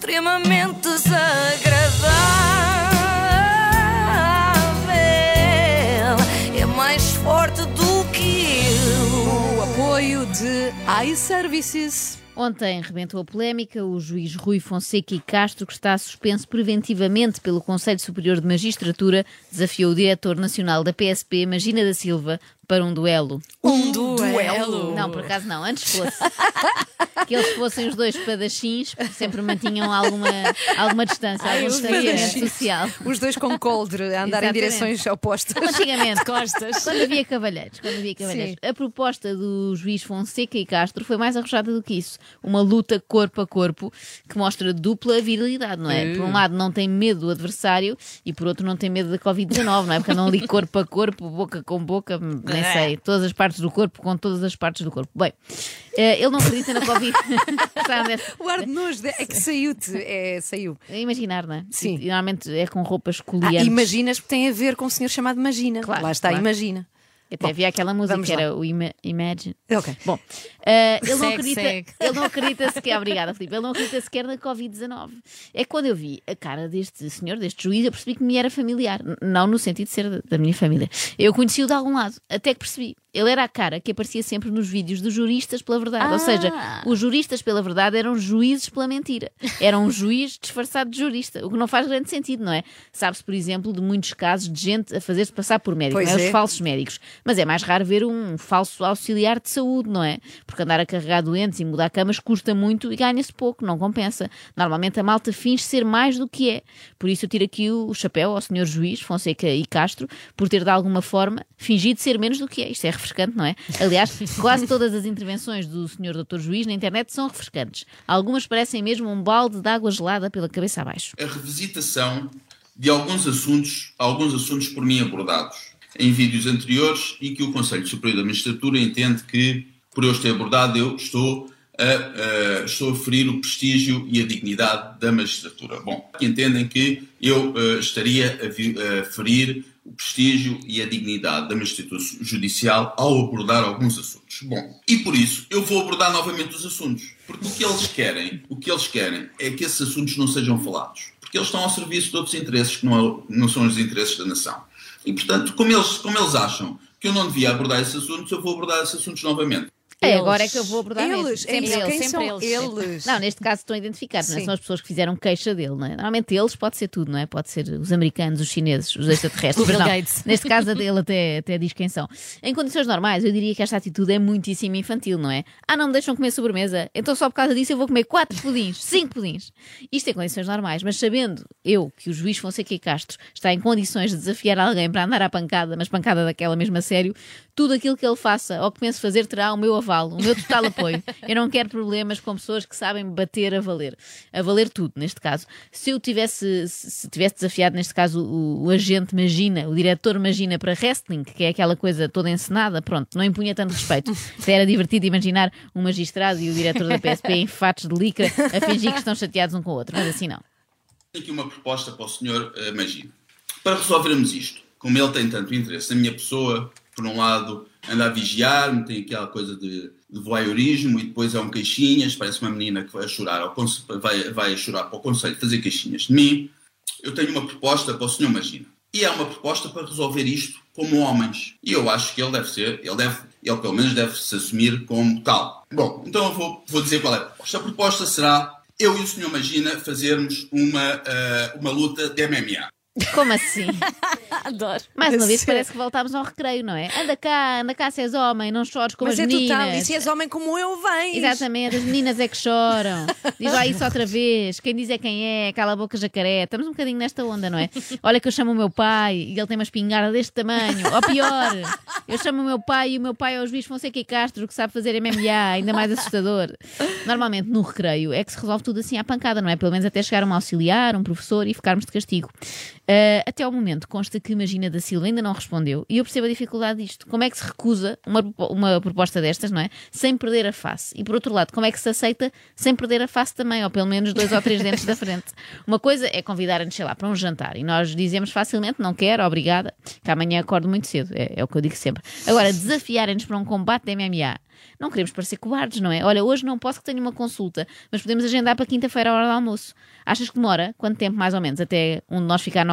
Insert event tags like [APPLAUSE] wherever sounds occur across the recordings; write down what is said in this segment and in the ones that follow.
extremamente desagradável. É mais forte do que eu. O apoio de iServices. Ontem rebentou a polémica o juiz Rui Fonseca e Castro, que está suspenso preventivamente pelo Conselho Superior de Magistratura, desafiou o diretor nacional da PSP, Magina da Silva, para um duelo. Um duelo. Não, por acaso não, antes fosse. [LAUGHS] que eles fossem os dois espadachins, sempre mantinham alguma, alguma distância, Ai, algum distanciamento social. Os dois com coldre a andar em Exatamente. direções opostas. Antigamente, Costas. Quando havia cavalheiros, quando havia cavalheiros. A proposta do juiz Fonseca e Castro foi mais arrojada do que isso. Uma luta corpo a corpo que mostra dupla virilidade, não é? Por um lado não tem medo do adversário e por outro não tem medo da Covid-19, não é? Porque andam ali corpo a corpo, boca com boca, nem sei, todas as partes do corpo com todas as partes do corpo. Bem, eh, ele não acredita na Covid. [LAUGHS] O ar de nojo é que saiu-te. É, saiu. É imaginar, não é? Sim. E, normalmente é com roupas Ah, coliantes. imaginas porque tem a ver com um senhor chamado Magina. Claro, Lá está, claro. imagina. Até havia aquela música que era o Ima- Imagine. Ok. Bom, eh, ele, não acredita, [LAUGHS] ele não acredita sequer, obrigada Filipe, ele não acredita sequer na Covid-19. É que quando eu vi a cara deste senhor, deste juiz, eu percebi que me era familiar. Não no sentido de ser da, minha família. Eu conheci-o de algum lado, até que percebi. Ele era a cara que aparecia sempre nos vídeos dos juristas pela verdade. Ou seja, os juristas pela verdade eram juízes pela mentira. Eram um juiz disfarçado de jurista, o que não faz grande sentido, não é? Sabe-se, por exemplo, de muitos casos de gente a fazer-se passar por médico, é? é. Os falsos médicos. Mas é mais raro ver um falso auxiliar de saúde, não é? Porque andar a carregar doentes e mudar camas custa muito e ganha-se pouco, não compensa. Normalmente a malta finge ser mais do que é. Por isso eu tiro aqui o, chapéu ao senhor juiz, Fonseca e Castro, por ter de alguma forma fingido ser menos do que é. Isto é refrescante, não é? Aliás, quase todas as intervenções do senhor doutor juiz na internet são refrescantes. Algumas parecem mesmo um balde de água gelada pela cabeça abaixo. a revisitação de alguns assuntos, alguns assuntos por mim abordados em vídeos anteriores e que o Conselho Superior da Magistratura entende que, por eu ter abordado, eu estou a, a- estou a ferir o prestígio e a dignidade da magistratura. Bom, entendem que eu eh, estaria a, vi- a ferir o prestígio e a dignidade da magistratura judicial ao abordar alguns assuntos. Bom, e por isso eu vou abordar novamente os assuntos, porque o que eles querem, o que eles querem é que esses assuntos não sejam falados, porque eles estão ao serviço de outros interesses que não, não são os interesses da nação. E portanto, como eles, como eles acham que eu não devia abordar esses assuntos, eu vou abordar esses assuntos novamente. É, Eles. agora é que eu vou abordar. Eles, é Sempre eles. quem sempre são eles. eles? Não, neste caso estão identificados, não é? São as pessoas que fizeram queixa dele, não é? Normalmente eles pode ser tudo, não é? Pode ser os americanos, os chineses, os extraterrestres. [LAUGHS] O Bill Gates. [LAUGHS] Neste caso dele até, até diz quem são. Em condições normais, eu diria que esta atitude é muitíssimo infantil, não é? Ah, não me deixam comer sobremesa, então só por causa disso eu vou comer quatro pudins, [LAUGHS] cinco pudins. Isto em condições normais, mas sabendo eu que o juiz Fonseca e Castro está em condições de desafiar alguém para andar à pancada, mas pancada daquela mesma a sério, tudo aquilo que ele faça ou que pense fazer terá o meu avalo, o meu total apoio. [LAUGHS] Eu não quero problemas com pessoas que sabem bater a valer. A valer tudo, neste caso. Se eu tivesse, se tivesse desafiado, neste caso, o, o agente Magina, o diretor Magina para wrestling, que é aquela coisa toda encenada, pronto, não impunha tanto respeito. [LAUGHS] Até era divertido imaginar um magistrado e o diretor da PSP em fatos de licra a fingir que estão chateados um com o outro, mas assim não. Tenho aqui uma proposta para o Sr. eh, Magino. Para resolvermos isto, como ele tem tanto interesse na minha pessoa, por um lado anda a vigiar-me, tem aquela coisa de, de voyeurismo e depois é um queixinhas, parece uma menina que vai chorar, ao vai, vai chorar para o Conselho fazer queixinhas de mim. Eu tenho uma proposta para o Sr. Magino. E é uma proposta para resolver isto como homens. E eu acho que ele deve ser, ele deve, ele pelo menos deve se assumir como tal. Bom, então eu vou, vou dizer qual é a proposta. A proposta será eu e o Sr. Magina fazermos uma, eh, uma luta de MMA. Como assim? [LAUGHS] Adoro. Mais uma vez Sim. parece que voltámos ao recreio, não é? Anda cá, anda cá, se és homem, não chores como Mas as é meninas. total. E se és homem como eu, vens. Exatamente, as meninas é que choram. Diz lá isso outra vez. Quem diz é quem é, cala a boca jacaré. Estamos um bocadinho nesta onda, não é? Olha que eu chamo o meu pai e ele tem uma espingarda deste tamanho. Ou pior, eu chamo o meu pai e o meu pai é o juiz Fonseca e Castro que sabe fazer MMA, ainda mais assustador. Normalmente no recreio é que se resolve tudo assim à pancada, não é? Pelo menos até chegar um auxiliar, um professor e ficarmos de castigo. Uh, até ao momento consta que Magina da Silva ainda não respondeu e eu percebo a dificuldade disto. Como é que se recusa uma, uma proposta destas, não é? Sem perder a face. E por outro lado, como é que se aceita sem perder a face também, ou pelo menos dois ou três dentes da frente? Uma coisa é convidar-nos, sei lá, para um jantar e nós dizemos facilmente não quero, obrigada, que amanhã acordo muito cedo. É, é o que eu digo sempre. Agora, desafiarem-nos para um combate de MMA não queremos parecer cobardes, não é? Olha, hoje não posso que tenho uma consulta, mas podemos agendar para quinta-feira à hora do almoço. Achas que demora? Quanto tempo, mais ou menos, até um de nós ficar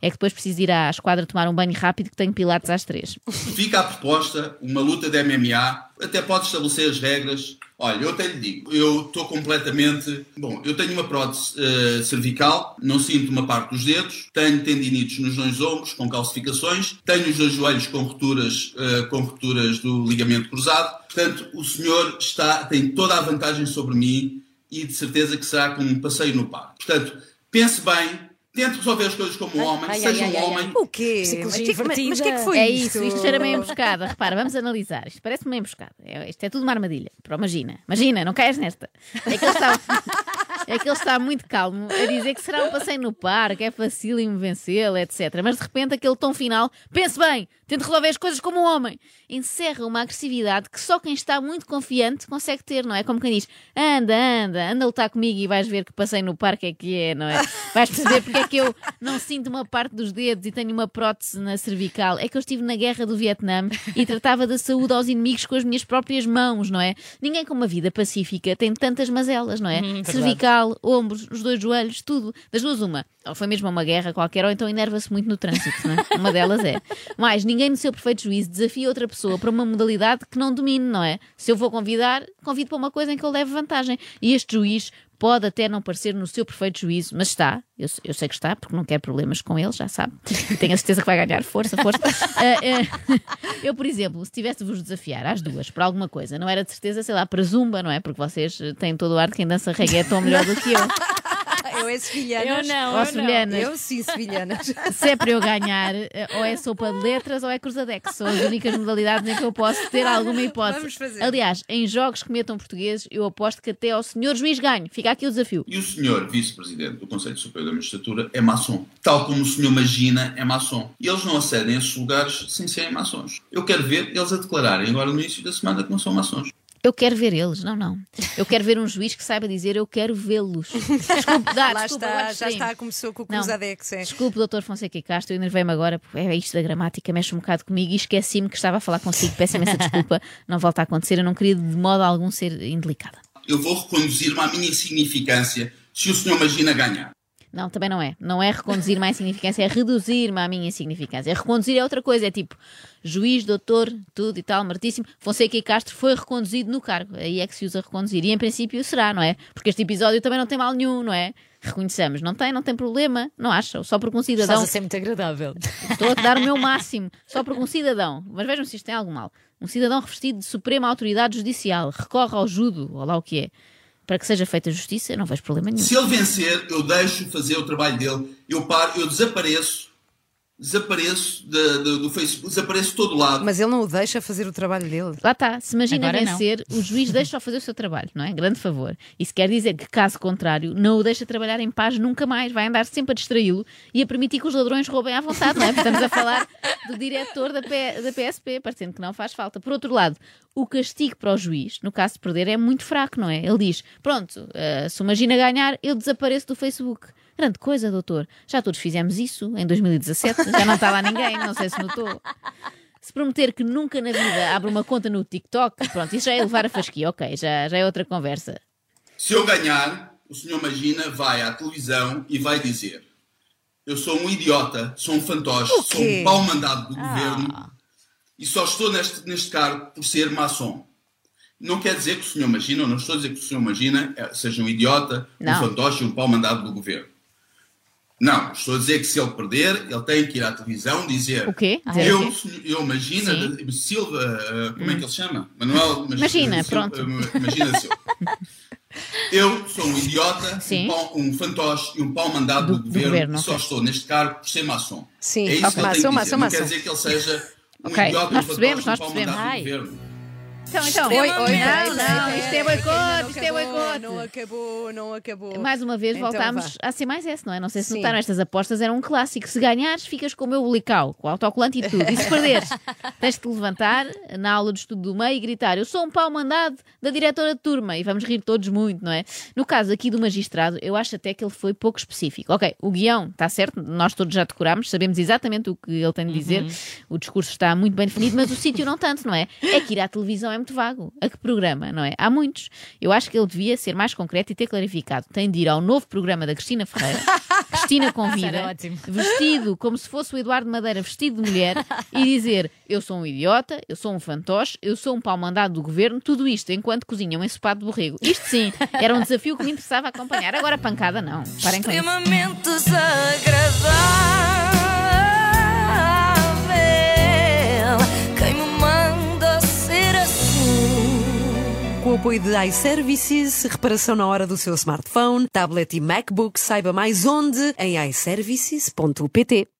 É que depois preciso ir à esquadra tomar um banho rápido que tenho pilates às três. [LAUGHS] Fica a proposta, uma luta de MMA, até pode estabelecer as regras. Olha, eu até lhe digo, eu estou completamente. Bom, eu tenho uma prótese uh, cervical, não sinto uma parte dos dedos, tenho tendinites nos dois ombros com calcificações, tenho os dois joelhos com rupturas, uh, com rupturas do ligamento cruzado. Portanto, o senhor está, tem toda a vantagem sobre mim e de certeza que será como um passeio no parque. Portanto, pense bem, tente resolver as coisas como um homem, ai, seja ai, um ai, homem. O quê? Psicologia Mas, que- mas, o que é que foi é isto? isso, isto era meio [LAUGHS] emboscada. Repara, vamos analisar. Isto parece uma emboscada. É- isto é tudo uma armadilha. Imagina, imagina, não caias nesta. É que ele está. [LAUGHS] É que ele está muito calmo a dizer que será um passeio no parque, é facílimo vencê-lo, etc. Mas de repente aquele tom final, pense bem, tente resolver as coisas como um homem. Encerra uma agressividade que só quem está muito confiante consegue ter, não é? Como quem diz, anda, anda, anda a lutar comigo e vais ver que passeio no parque é que é, não é? Vais perceber porque é que eu não sinto uma parte dos dedos e tenho uma prótese na cervical. É que eu estive na guerra do Vietnã e tratava da saúde aos inimigos com as minhas próprias mãos, não é? Ninguém com uma vida pacífica tem tantas mazelas, não é? cervical, ombros, os dois joelhos, tudo. Das duas, uma. Ou foi mesmo uma guerra qualquer, ou então enerva-se muito no trânsito, não é? [LAUGHS] Uma delas é. Mas ninguém no seu perfeito juízo desafia outra pessoa para uma modalidade que não domine, não é? Se eu vou convidar, convido para uma coisa em que eu leve vantagem. E este juiz pode até não parecer no seu perfeito juízo, mas está, eu, eu sei que está, porque não quero problemas com ele, já sabe. [LAUGHS] Tenho a certeza que vai ganhar força, força. [LAUGHS] Ah, ah, [LAUGHS] eu, por exemplo, se tivesse de vos desafiar às duas para alguma coisa, não era de certeza, sei lá, para zumba, não é? Porque vocês têm todo o ar de quem dança reggaeton melhor do que eu. Eu é sevilhana. Eu não, Ou eu não. sevilhanas. Eu sim, sevilhanas. Se é para eu ganhar, eh, ou é sopa de letras ou é cruzadex. São as únicas modalidades em que eu posso ter alguma hipótese. Vamos fazer. Aliás, em jogos que metam portugueses, eu aposto que até ao senhor juiz ganho. Fica aqui o desafio. E o senhor vice-presidente do Conselho Superior da Magistratura é maçom, tal como o senhor Magina é maçom. E eles não acedem a esses lugares sem serem maçons. Eu quero ver eles a declararem agora no início da semana que não são maçons. Eu quero ver eles, não, não. Eu quero ver um juiz que saiba dizer eu quero vê-los. Desculpe, dá, [LAUGHS] Lá desculpa, está, agora já está, começou com o. Cruzadex. É. Desculpe, doutor Fonseca e Castro, eu enervei-me agora, porque é isto da gramática, mexe um bocado comigo e esqueci-me que estava a falar consigo. Peço imensa [LAUGHS] desculpa, não volta a acontecer, eu não queria de modo algum ser indelicada. Eu vou reconduzir-me à minha insignificância se o senhor Magina ganhar. Não, também não é. Não é reconduzir-me à insignificância, é reduzir-me à minha insignificância. Reconduzir é outra coisa, é tipo juiz, doutor, tudo e tal, martíssimo. Fonseca e Castro foi reconduzido no cargo. Aí é que se usa reconduzir. E em princípio será, não é? Porque este episódio também não tem mal nenhum, não é? Reconheçamos. Não tem, não tem problema. Não acha? Só porque um Estás cidadão. a ser muito agradável. Estou a dar o meu máximo. Só porque um cidadão. Mas vejam se isto tem algo mal. Um cidadão revestido de suprema autoridade judicial recorre ao judo, ou lá o que é, para que seja feita justiça, eu não vejo problema nenhum. Se ele vencer, eu deixo fazer o trabalho dele, eu paro, eu desapareço, desapareço da- da- do Facebook, desapareço de todo lado. Mas ele não o deixa fazer o trabalho dele. Lá está, se imagina Agora não. vencer, o juiz deixa-o fazer o seu trabalho, não é? Grande favor. Isso quer dizer que, caso contrário, não o deixa trabalhar em paz nunca mais, vai andar sempre a distraí-lo e a permitir que os ladrões roubem à vontade, não é? Porque Estamos a falar do diretor da, P- da PSP, parecendo que não faz falta. Por outro lado, o castigo para o juiz, no caso de perder, é muito fraco, não é? Ele diz: pronto, eh, se o Magina ganhar, eu desapareço do Facebook. Grande coisa, doutor. Já todos fizemos isso em 2017, já não está lá ninguém, não sei se notou. Se prometer que nunca na vida abre uma conta no TikTok, pronto, isso já é levar a fasquia, ok, já, já é outra conversa. Se eu ganhar, o senhor Magina vai à televisão e vai dizer: Eu sou um idiota, sou um fantoche, sou um pau mandado do Ah. governo e só estou neste, neste cargo por ser maçom. Não quer dizer que o senhor Magina, eu não estou a dizer que o senhor Magina eh, seja um idiota, Não. um fantoche, um pau mandado do governo. Não, estou a dizer que se ele perder, ele tem que ir à televisão dizer O quê? Ah, Dizer eu, o quê? senhor- eu Magina Sim. da- Silva, uh, como é que ele se chama? Manuel [LAUGHS] Mag- Magina, Silva- pronto. uh, Magina Silva. Eu sou um idiota, Sim. um, pau- um fantoche e um pau mandado do, Do- do governo, governo, só ok. estou neste cargo por ser maçom. Sim, é isso ok. que ele tem Maçom, que dizer. maçom, Não maçom. quer dizer que ele seja um Ok, idiota, nós um fantoche, nós um pau mandado percebemos. do governo. Então, então. Oi, oi, não, peraí, não, peraí, isto é boicote, não isto é boicote. Não acabou, não acabou. Mais uma vez Então voltámos a ser mais esse, não é? Não sei se notaram, estas apostas eram um clássico. Se ganhares, ficas com o meu bulical, com o autocolante e tudo. E se perderes, [LAUGHS] tens de te levantar na aula de estudo do meio e gritar: Eu sou um pau mandado da diretora de turma. E vamos rir todos muito, não é? No caso aqui do magistrado, eu acho até que ele foi pouco específico. Ok, o guião está certo, nós todos já decorámos, sabemos exatamente o que ele tem de dizer, o discurso está muito bem definido, mas o sítio não tanto, não é? É que ir à televisão é muito vago. A que programa, não é? Há muitos. Eu acho que ele devia ser mais concreto e ter clarificado. Tem de ir ao novo programa da Cristina Ferreira. [LAUGHS] Cristina convida, vestido como se fosse o Eduardo Madeira vestido de mulher e dizer: Eu sou um idiota, eu sou um fantoche, eu sou um pau mandado do governo, tudo isto enquanto cozinha um ensopado de borrego. Isto sim, era um desafio que me interessava acompanhar. Agora pancada não. Parem com isso. Extremamente desagradável. Apoio de iServices, reparação na hora do seu smartphone, tablet e MacBook, saiba mais onde em iServices.pt.